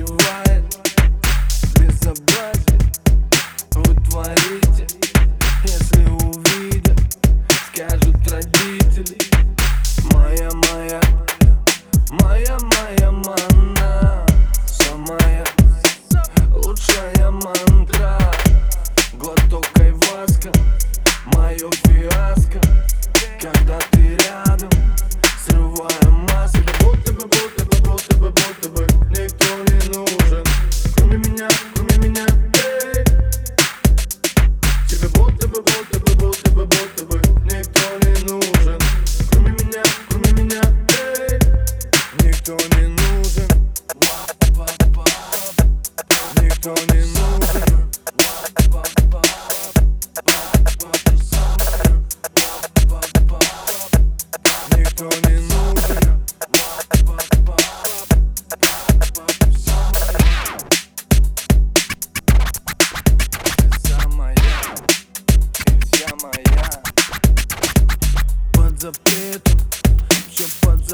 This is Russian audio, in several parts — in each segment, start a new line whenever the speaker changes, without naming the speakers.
раздевает Безобразие вы Если увидят, скажут родители. Моя, моя, моя, моя манна. Самая лучшая мантра. Глоток айваска, мое фиаско.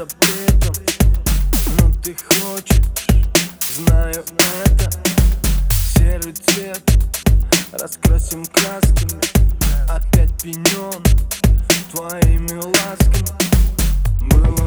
Yeah. Раскрасим красками Опять пенен Твоими ласками. Было